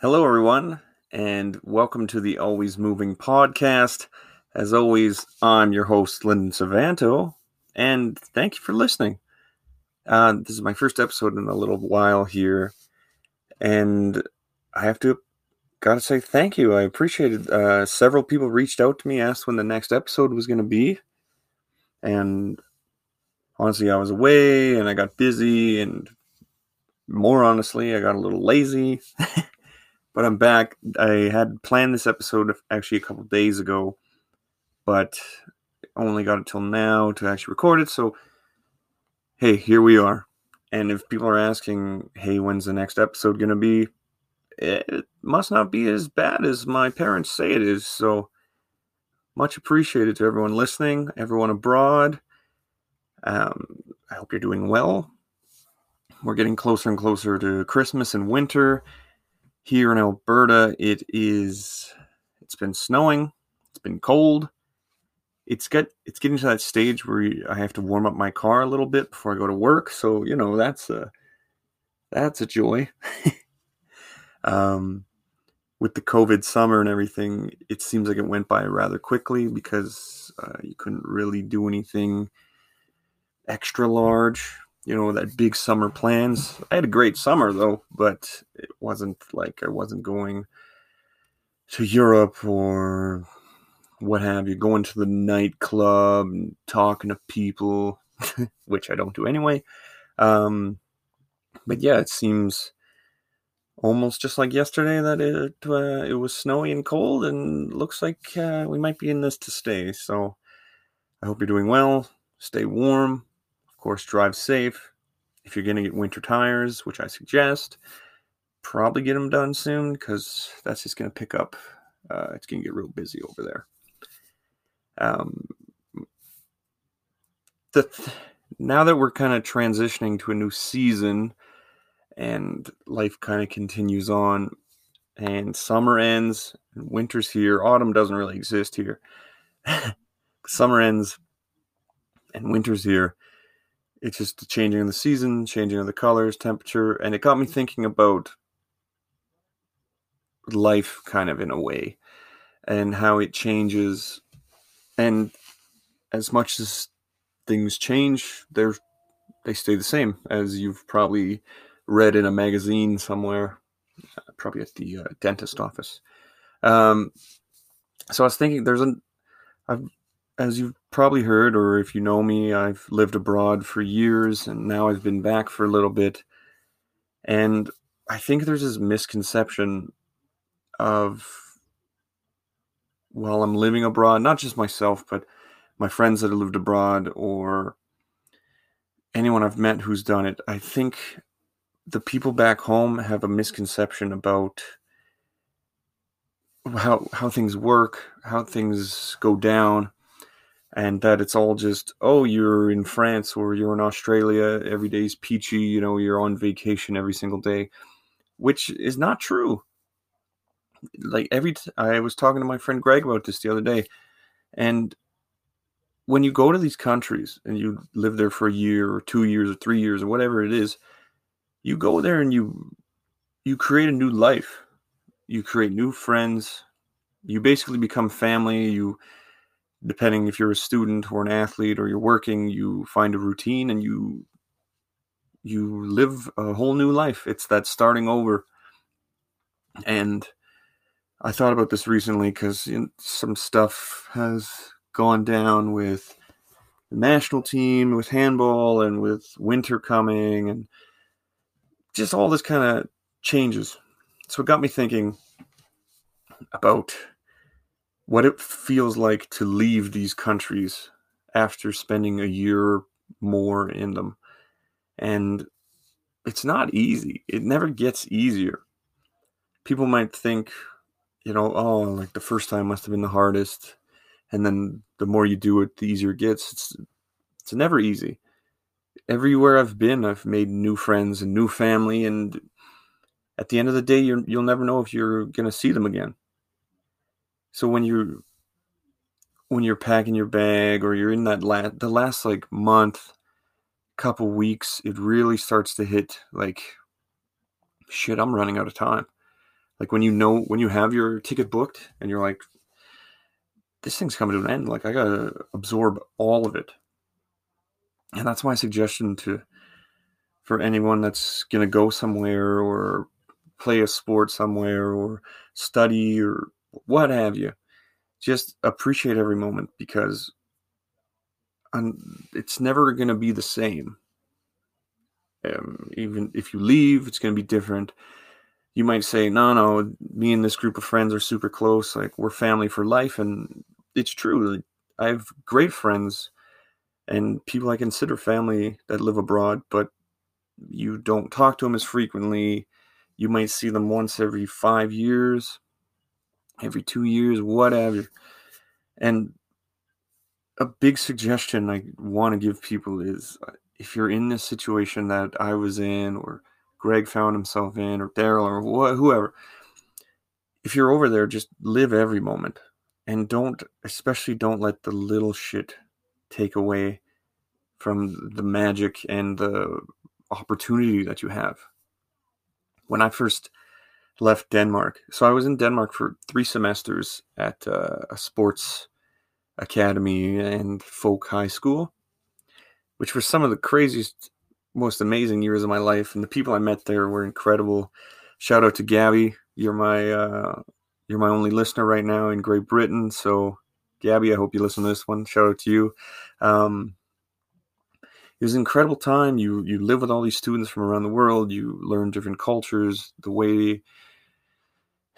Hello, everyone, and welcome to the Always Moving podcast. As always, I'm your host, Lyndon Suvanto, and thank you for listening. Uh, this is my first episode in a little while here, and I have to gotta say thank you. I appreciate it. Uh, several people reached out to me, asked when the next episode was going to be, and honestly, I was away and I got busy, and more honestly, I got a little lazy. but I'm back. I had planned this episode actually a couple days ago, but only got it till now to actually record it. So, hey, here we are. And if people are asking, hey, when's the next episode going to be? It must not be as bad as my parents say it is. So, much appreciated to everyone listening, everyone abroad. Um, I hope you're doing well. We're getting closer and closer to Christmas and winter. Here in Alberta, it is. It's been snowing. It's been cold. It's get it's getting to that stage where I have to warm up my car a little bit before I go to work. So you know that's a that's a joy. um, with the COVID summer and everything, it seems like it went by rather quickly because uh, you couldn't really do anything extra large. You know, that big summer plans. I had a great summer though, but it wasn't like I wasn't going to Europe or what have you, going to the nightclub and talking to people, which I don't do anyway. Um, but yeah, it seems almost just like yesterday that it uh, it was snowy and cold, and looks like uh, we might be in this to stay. So I hope you're doing well. Stay warm. Of course, drive safe. If you're going to get winter tires, which I suggest, probably get them done soon because that's just going to pick up. Uh, it's going to get real busy over there. Um, the th- now that we're kind of transitioning to a new season and life kind of continues on and summer ends and winter's here autumn doesn't really exist here summer ends and winter's here it's just the changing of the season changing of the colors temperature and it got me thinking about life kind of in a way and how it changes and as much as things change they're they stay the same as you've probably read in a magazine somewhere, uh, probably at the uh, dentist office. Um, so I was thinking, there's an, I've, as you've probably heard, or if you know me, I've lived abroad for years, and now I've been back for a little bit, and I think there's this misconception of while I'm living abroad, not just myself, but my friends that have lived abroad or anyone I've met who's done it, I think the people back home have a misconception about how how things work, how things go down, and that it's all just oh you're in France or you're in Australia, every day's peachy, you know, you're on vacation every single day, which is not true. Like every t- I was talking to my friend Greg about this the other day, and when you go to these countries and you live there for a year or two years or three years or whatever it is, you go there and you you create a new life. You create new friends. You basically become family. You depending if you're a student or an athlete or you're working you find a routine and you you live a whole new life it's that starting over and i thought about this recently because some stuff has gone down with the national team with handball and with winter coming and just all this kind of changes. So it got me thinking about what it feels like to leave these countries after spending a year more in them. And it's not easy. It never gets easier. People might think, you know, oh, like the first time must have been the hardest. And then the more you do it, the easier it gets. It's it's never easy everywhere I've been, I've made new friends and new family, and at the end of the day, you you'll never know if you're gonna see them again. So when you when you're packing your bag or you're in that last the last like month, couple weeks, it really starts to hit like shit. I'm running out of time. Like when you know when you have your ticket booked and you're like, this thing's coming to an end. Like I gotta absorb all of it. And that's my suggestion to for anyone that's gonna go somewhere or play a sport somewhere or study or what have you. Just appreciate every moment because it's never going to be the same. Um, even if you leave, it's going to be different. You might say, no, no, me and this group of friends are super close. Like, we're family for life. And it's true. I have great friends and people I consider family that live abroad, but you don't talk to them as frequently. You might see them once every five years, every two years, whatever. And a big suggestion I want to give people is uh, if you're in this situation that I was in, or Greg found himself in, or Daryl, or wh- whoever, if you're over there, just live every moment and don't, especially don't let the little shit take away from the magic and the opportunity that you have. When I first left Denmark, so I was in Denmark for three semesters at uh, a sports academy and folk high school, which were some of the craziest, most amazing years of my life. And the people I met there were incredible. Shout out to Gabby. You're my uh, you're my only listener right now in Great Britain. So, Gabby, I hope you listen to this one. Shout out to you. Um, it was an incredible time. You you live with all these students from around the world. You learn different cultures, the way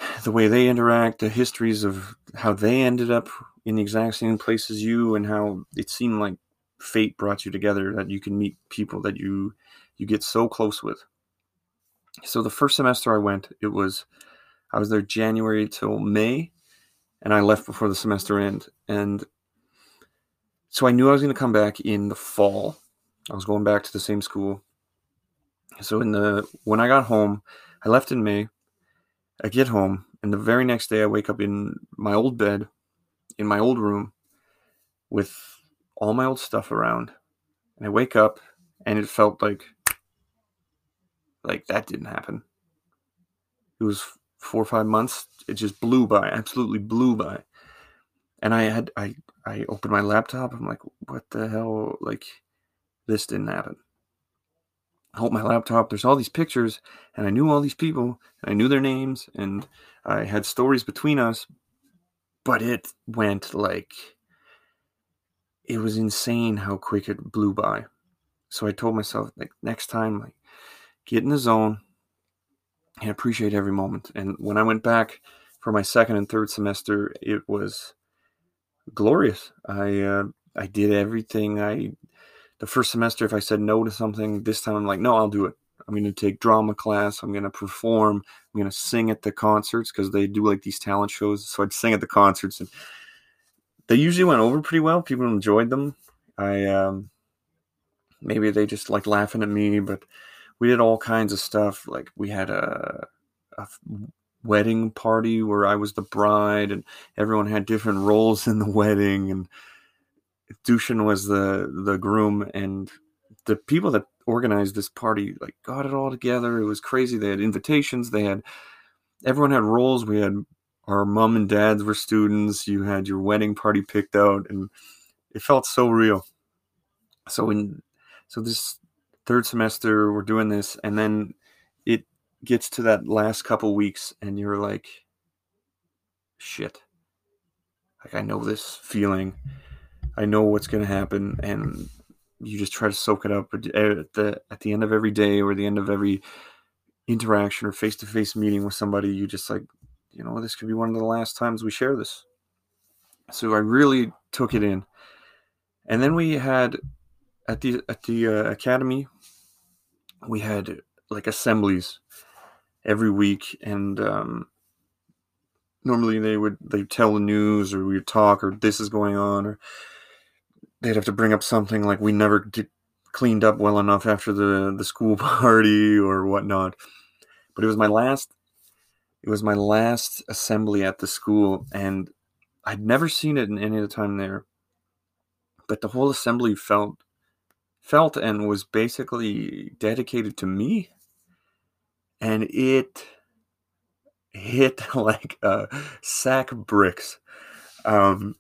the way they interact, the histories of how they ended up in the exact same place as you, and how it seemed like fate brought you together. That you can meet people that you you get so close with. So the first semester I went, it was I was there January till May, and I left before the semester end. And so I knew I was going to come back in the fall. I was going back to the same school. So in the when I got home, I left in May. I get home, and the very next day I wake up in my old bed, in my old room, with all my old stuff around. And I wake up, and it felt like like that didn't happen. It was four or five months. It just blew by, absolutely blew by. And I had I I opened my laptop. I'm like, what the hell? Like, this didn't happen. Hold my laptop. There's all these pictures, and I knew all these people, I knew their names, and I had stories between us. But it went like it was insane how quick it blew by. So I told myself, like next time, like get in the zone and appreciate every moment. And when I went back for my second and third semester, it was glorious. I uh, I did everything I the first semester, if I said no to something, this time I'm like, no, I'll do it. I'm going to take drama class. I'm going to perform. I'm going to sing at the concerts because they do like these talent shows. So I'd sing at the concerts, and they usually went over pretty well. People enjoyed them. I um, maybe they just like laughing at me, but we did all kinds of stuff. Like we had a, a wedding party where I was the bride, and everyone had different roles in the wedding, and Dushan was the the groom, and the people that organized this party like got it all together. It was crazy. They had invitations. They had everyone had roles. We had our mom and dads were students. You had your wedding party picked out, and it felt so real. So in so this third semester, we're doing this, and then it gets to that last couple weeks, and you're like, shit. Like I know this feeling I know what's going to happen, and you just try to soak it up. At the at the end of every day or the end of every interaction or face to face meeting with somebody, you just like, you know, this could be one of the last times we share this. So I really took it in, and then we had at the at the uh, academy, we had like assemblies every week, and um, normally they would they tell the news or we would talk or this is going on or they'd have to bring up something like we never cleaned up well enough after the the school party or whatnot. But it was my last. It was my last assembly at the school, and I'd never seen it in any of the time there. But the whole assembly felt felt and was basically dedicated to me, and it hit like a sack of bricks. Um,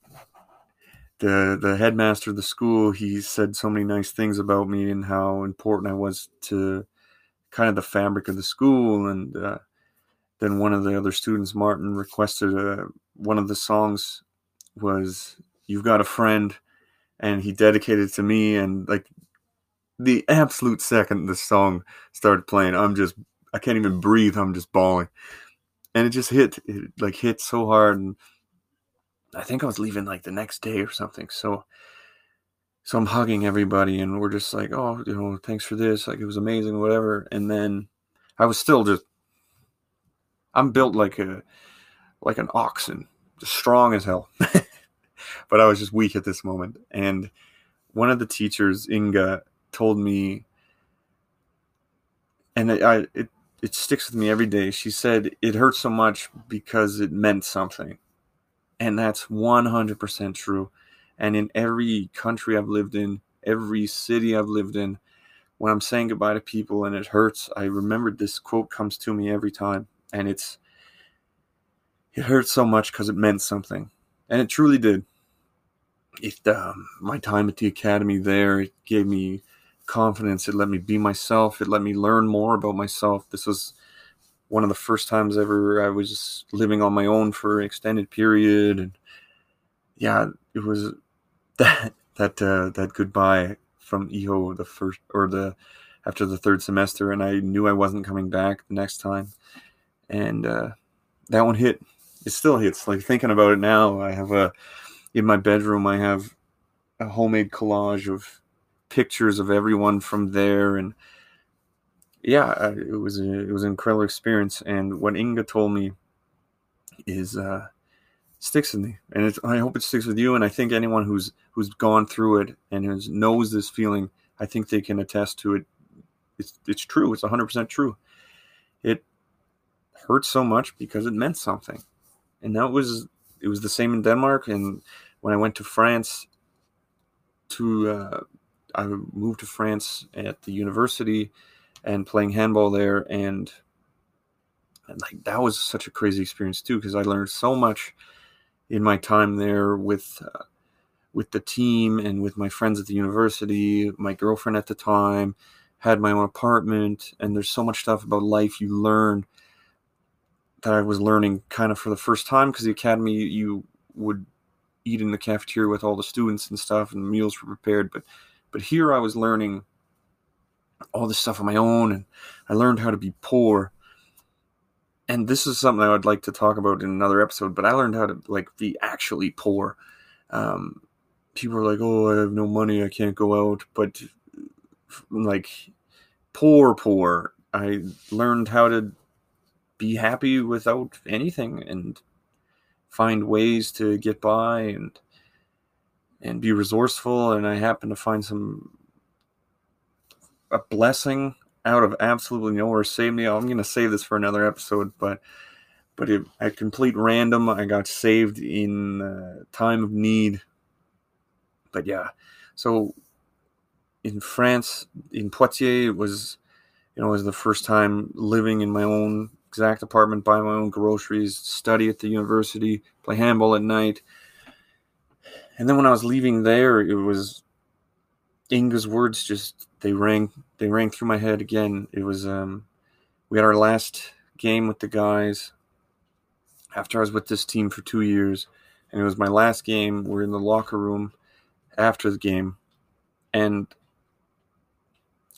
the the headmaster of the school he said so many nice things about me and how important I was to kind of the fabric of the school. And uh, then one of the other students Martin requested uh, one of the songs was you've got a friend and he dedicated it to me. And like the absolute second the song started playing I'm just I can't even breathe I'm just bawling. And it just hit it like hit so hard. And I think I was leaving like the next day or something. So so I'm hugging everybody and we're just like, oh, you know, thanks for this. Like it was amazing, whatever. And then I was still just I'm built like a like an oxen, just strong as hell. but I was just weak at this moment. And one of the teachers, Inga, told me and I it it sticks with me every day. She said it hurt so much because it meant something and that's 100% true. And in every country I've lived in, every city I've lived in, when I'm saying goodbye to people and it hurts, I remember this quote comes to me every time. And it's, it hurts so much because it meant something. And it truly did. It, um, my time at the academy there, it gave me confidence. It let me be myself. It let me learn more about myself. This was one of the first times ever I was living on my own for an extended period, and yeah, it was that that uh, that goodbye from Iho the first or the after the third semester, and I knew I wasn't coming back the next time, and uh, that one hit. It still hits. Like thinking about it now, I have a in my bedroom. I have a homemade collage of pictures of everyone from there and yeah, it was a, it was an incredible experience. And what Inga told me is uh, sticks with me, and I hope it sticks with you. And I think anyone who's who's gone through it and who's knows this feeling, I think they can attest to it. It's it's true. It's 100 percent true. It hurt so much because it meant something, and that was it was the same in Denmark. And when I went to France, to uh, I moved to France at the university and playing handball there and, and like that was such a crazy experience too because I learned so much in my time there with uh, with the team and with my friends at the university, my girlfriend at the time, had my own apartment, and there's so much stuff about life you learn that I was learning kind of for the first time because the academy you would eat in the cafeteria with all the students and stuff, and the meals were prepared. But but here I was learning all this stuff on my own and I learned how to be poor. And this is something I would like to talk about in another episode, but I learned how to like be actually poor. Um, people are like, "Oh, I have no money, I can't go out," but like poor poor, I learned how to be happy without anything and find ways to get by and and be resourceful and I happen to find some a blessing out of absolutely nowhere saved me. I'm going to save this for another episode, but but it, at complete random, I got saved in uh, time of need. But yeah, so in France, in Poitiers, it was you know it was the first time living in my own exact apartment, buy my own groceries, study at the university, play handball at night. And then when I was leaving there, it was Inga's words just they rang they rang through my head again. It was um we had our last game with the guys after I was with this team for two years, and it was my last game. We're in the locker room after the game, and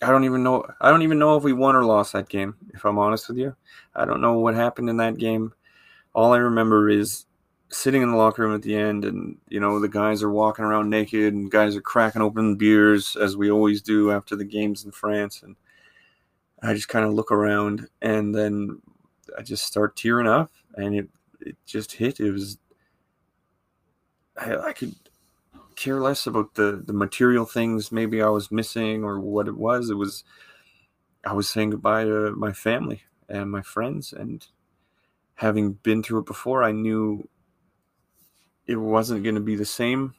I don't even know. I don't even know if we won or lost that game. If I'm honest with you, I don't know what happened in that game. All I remember is sitting in the locker room at the end, and you know the guys are walking around naked, and guys are cracking open beers as we always do after the games in France, and I just kind of look around, and then I just start tearing up, and it it just hit. It was I, I could care less about the the material things maybe I was missing or what it was. It was I was saying goodbye to my family and my friends and having been through it before, I knew it wasn't going to be the same.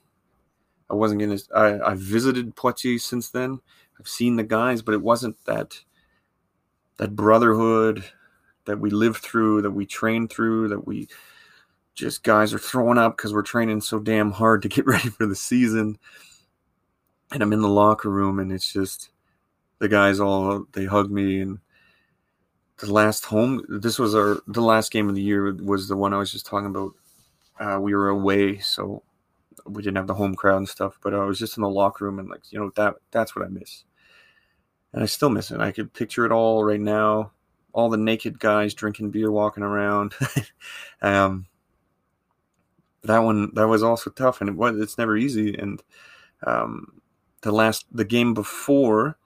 I wasn't going to. I I visited Poitiers since then. I've seen the guys, but it wasn't that that brotherhood, that we lived through, that we trained through, that we just guys are throwing up because we're training so damn hard to get ready for the season. And I'm in the locker room, and it's just the guys all they hug me and the last home this was our the last game of the year was the one i was just talking about uh, we were away so we didn't have the home crowd and stuff but i was just in the locker room and like you know that that's what i miss. And i still miss it. I could picture it all right now. All the naked guys drinking beer walking around. Um that one that was also tough and it was it's never easy. And um the last the game before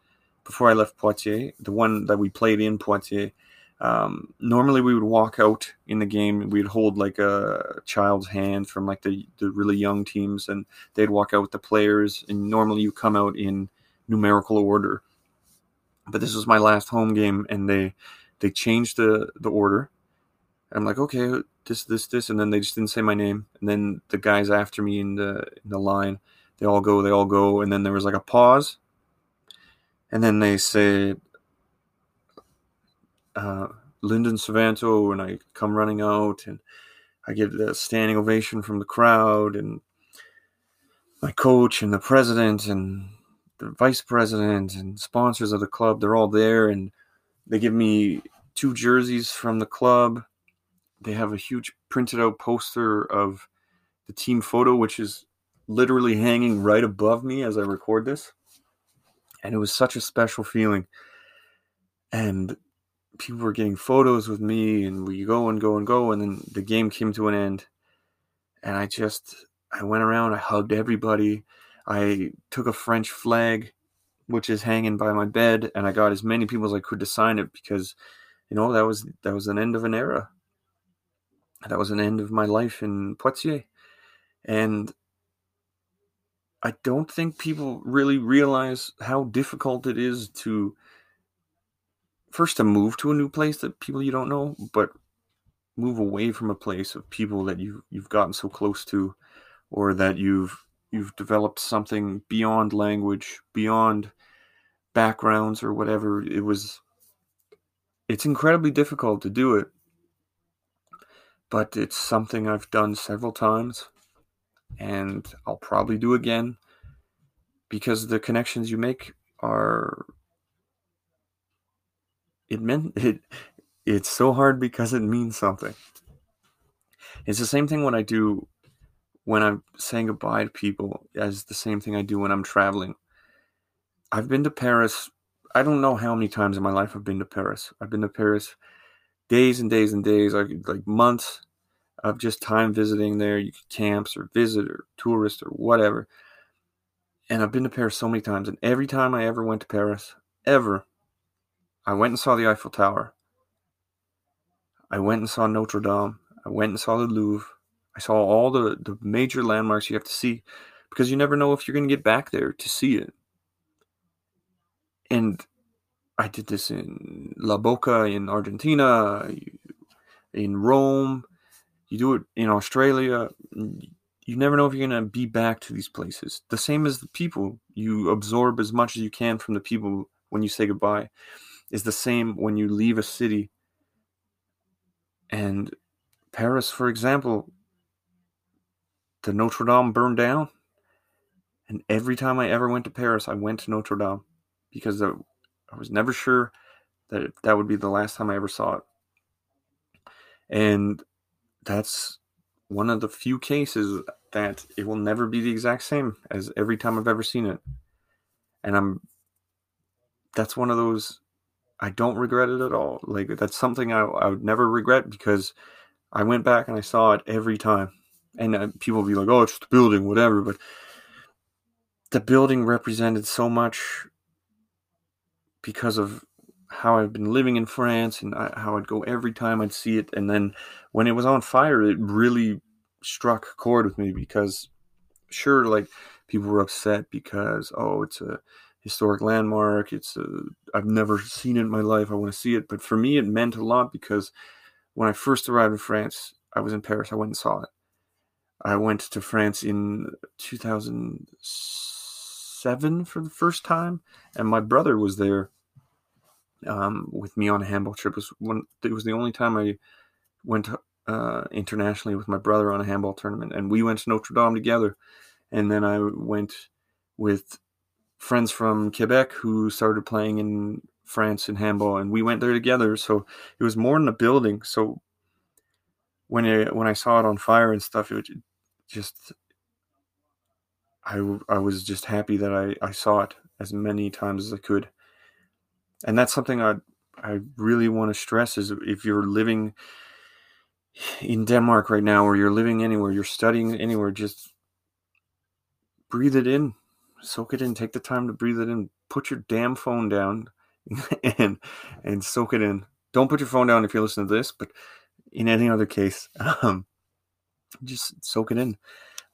before I left Poitiers, the one that we played in Poitiers, um, normally we would walk out in the game. We'd hold like a child's hand from like the, the really young teams, and they'd walk out with the players. And normally you come out in numerical order. But this was my last home game, and they they changed the the order. I'm like, okay, this this this, and then they just didn't say my name. And then the guys after me in the in the line, they all go, they all go, and then there was like a pause and then they say uh, Lyndon Suvanto, and I come running out, and I get a standing ovation from the crowd, and my coach, and the president, and the vice president, and sponsors of the club. They're all there, and they give me two jerseys from the club. They have a huge printed out poster of the team photo, which is literally hanging right above me as I record this and it was such a special feeling. And people were getting photos with me, and we go and go and go, and then the game came to an end, and I just I went around, I hugged everybody, I took a French flag, which is hanging by my bed, and I got as many people as I could to sign it because, you know, that was that was an end of an era. That was an end of my life in Poitiers, and I don't think people really realize how difficult it is to first to move to a new place that people you don't know, but move away from a place of people that you you've gotten so close to or that you've you've developed something beyond language, beyond backgrounds or whatever. It was it's incredibly difficult to do it. But it's something I've done several times and I'll probably do again because the connections you make are it meant it it's so hard because it means something. It's the same thing when I do when I'm saying goodbye to people as the same thing I do when I'm traveling. I've been to Paris. I don't know how many times in my life I've been to Paris. I've been to Paris days and days and days, like like months of just time visiting there. You could camps or visit or tourist or whatever. And I've been to Paris so many times, and every time I ever went to Paris, ever, I went and saw the Eiffel Tower. I went and saw Notre Dame. I went and saw the Louvre. I saw all the, the major landmarks you have to see because you never know if you're going to get back there to see it. And I did this in La Boca in Argentina, in Rome, you do it in Australia, you never know if you're going to be back to these places. The same as the people. You absorb as much as you can from the people when you say goodbye. Is the same when you leave a city. And Paris, for example, the Notre Dame burned down. And every time I ever went to Paris, I went to Notre Dame because I was never sure that that would be the last time I ever saw it. And that's one of the few cases that it will never be the exact same as every time I've ever seen it. And I'm that's one of those I don't regret it at all. Like that's something I, I would never regret because I went back and I saw it every time. And uh, people be like, "Oh, it's the building, whatever," but the building represented so much because of how I've been living in France and how I'd go every time I'd see it. And then when it was on fire, it really struck a chord with me because, sure, like people were upset because, oh, it's a historic landmark. It's a, I've never seen it in my life. I want to see it. But for me, it meant a lot because when I first arrived in France, I was in Paris. I went and saw it. I went to France in 2007 for the first time, and my brother was there um, with me on a handball trip. It was one. It was the only time I went uh, internationally with my brother on a handball tournament, and we went to Notre Dame together. And then I went with friends from Quebec who started playing in France in handball, and we went there together. So it was more in the building. So when I when I saw it on fire and stuff, it just I I was just happy that I I saw it as many times as I could, and that's something I I really want to stress is if you're living in Denmark right now, or you're living anywhere, you're studying anywhere, just breathe it in, soak it in, take the time to breathe it in, put your damn phone down, and and soak it in. Don't put your phone down if you listen to this, but in any other case, um, just soak it in.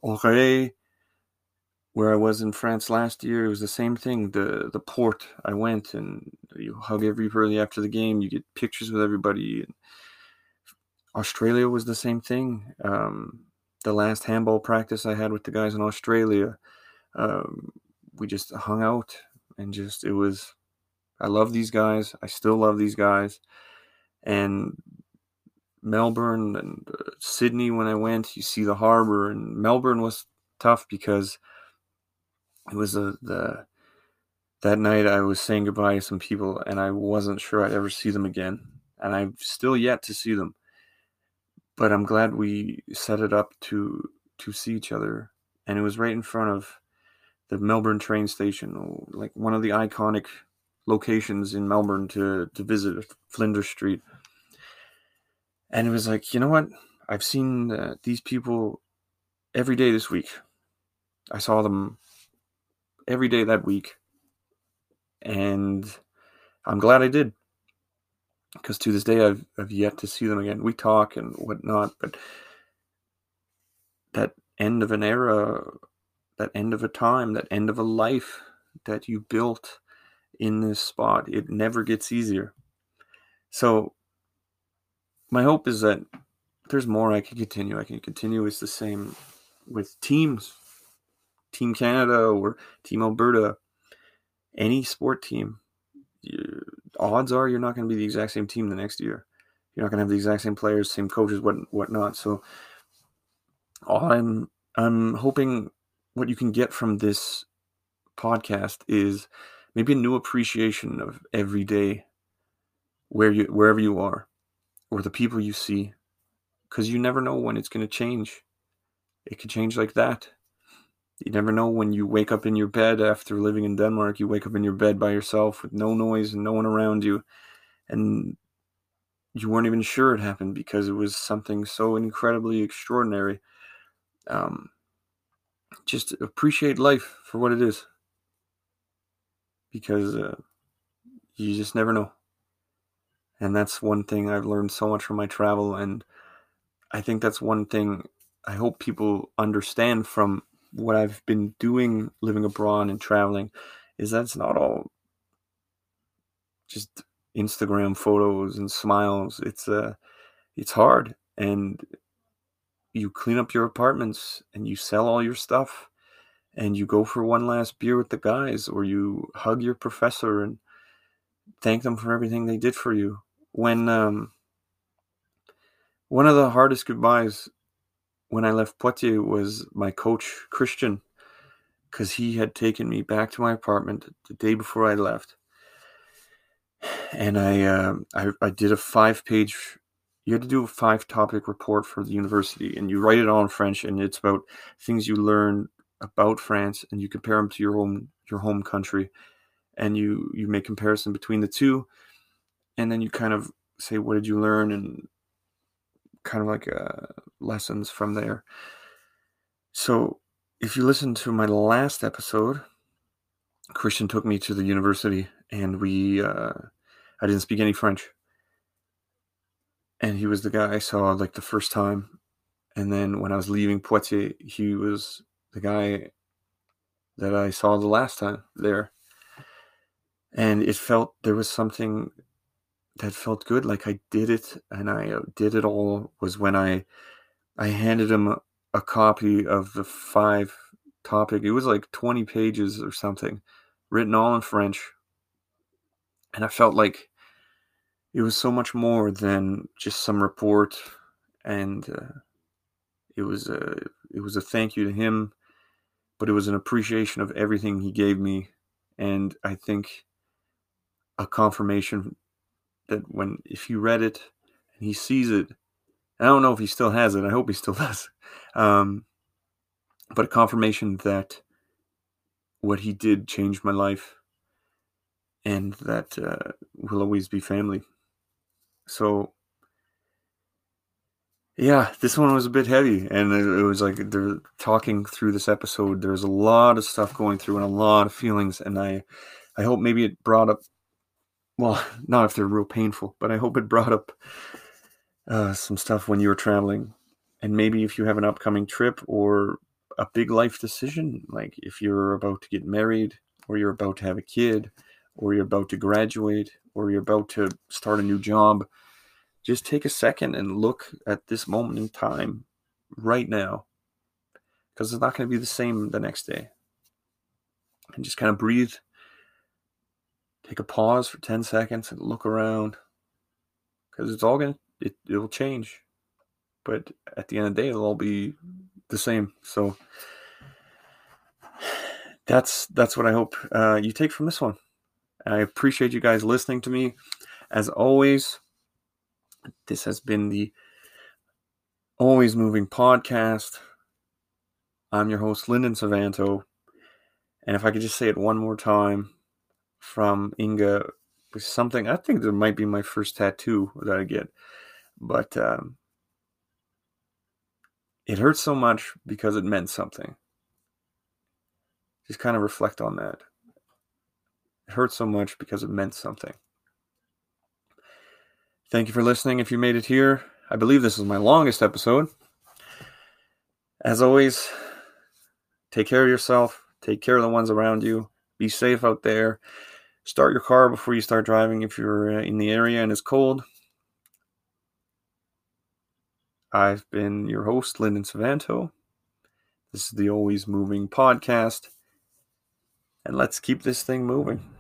Auray, where I was in France last year, it was the same thing. The the port I went and you hug everybody after the game. You get pictures with everybody. Australia was the same thing. Um, the last handball practice I had with the guys in Australia, um, we just hung out and just it was. I love these guys. I still love these guys, and Melbourne and uh, Sydney when I went. You see the harbor, and Melbourne was tough because it was a, the that night I was saying goodbye to some people, and I wasn't sure I'd ever see them again, and I've still yet to see them. But I'm glad we set it up to to see each other, and it was right in front of the Melbourne train station, like one of the iconic locations in Melbourne to to visit, Flinders Street. And it was like, you know what? I've seen uh, these people every day this week. I saw them every day that week. And I'm glad I did. Because to this day, I've, I've yet to see them again. We talk and whatnot, but that end of an era, that end of a time, that end of a life that you built in this spot, it never gets easier. So, my hope is that there's more I can continue. I can continue. It's the same with teams Team Canada or Team Alberta, any sport team, you, odds are you're not going to be the exact same team the next year. You're not going to have the exact same players, same coaches, what whatnot. So, I'm I'm hoping what you can get from this podcast is maybe a new appreciation of every day where you wherever you are or the people you see because you never know when it's going to change it could change like that you never know when you wake up in your bed after living in Denmark, you wake up in your bed by yourself with no noise and no one around you. And you weren't even sure it happened because it was something so incredibly extraordinary. Um, just appreciate life for what it is because uh, you just never know. And that's one thing I've learned so much from my travel. And I think that's one thing I hope people understand from what I've been doing living abroad and traveling is that's not all just Instagram photos and smiles. It's uh it's hard and you clean up your apartments and you sell all your stuff and you go for one last beer with the guys or you hug your professor and thank them for everything they did for you. When um one of the hardest goodbyes when I left Poitiers was my coach Christian, because he had taken me back to my apartment the day before I left, and I uh, I, I did a five page. You had to do a five topic report for the university, and you write it all in French, and it's about things you learn about France, and you compare them to your home your home country, and you you make comparison between the two, and then you kind of say what did you learn and kind of like uh, lessons from there. So, if you listen to my last episode, Christian took me to the university, and we uh, I didn't speak any French, and he was the guy I saw like the first time, and then when I was leaving Poitiers, he was the guy that I saw the last time there, and it felt there was something that felt good. Like I did it, and I uh, did it all. Was when I I handed him a, copy of the five topic. It was like twenty pages or something, written all in French, and I felt like it was so much more than just some report, and uh, it was a it was a thank you to him, but it was an appreciation of everything he gave me, and I think a confirmation that when if you read it and he sees it, I don't know if he still has it. I hope he still does. Um, but a confirmation that what he did changed my life and that uh, we'll always be family. So, yeah, this one was a bit heavy, and it, it was like they're talking through this episode. There's a lot of stuff going through and a lot of feelings, and I, I hope maybe it brought up, well, not if they're real painful, but I hope it brought up uh, some stuff when you were traveling, and maybe if you have an upcoming trip or a big life decision, like if you're about to get married or you're about to have a kid or you're about to graduate or you're about to start a new job, just take a second and look at this moment in time right now because it's not going to be the same the next day. And just kind of breathe. Take a pause for 10 seconds and look around because it's all going to, it, it'll change. But at the end of the day, it'll all be the same. So that's that's what I hope uh, you take from this one. I appreciate you guys listening to me. As always, this has been the Always Moving podcast. I'm your host, Lyndon Suvanto. And if I could just say it one more time from Inga, something I think there might be my first tattoo that I get. But um, it hurts so much because it meant something. Just kind of reflect on that. Hurt so much because it meant something. Thank you for listening. If you made it here, I believe this is my longest episode. As always, take care of yourself, take care of the ones around you, be safe out there. Start your car before you start driving if you're uh, in the area and it's cold. I've been your host, Lyndon Suvanto. This is the Always Moving podcast. And let's keep this thing moving.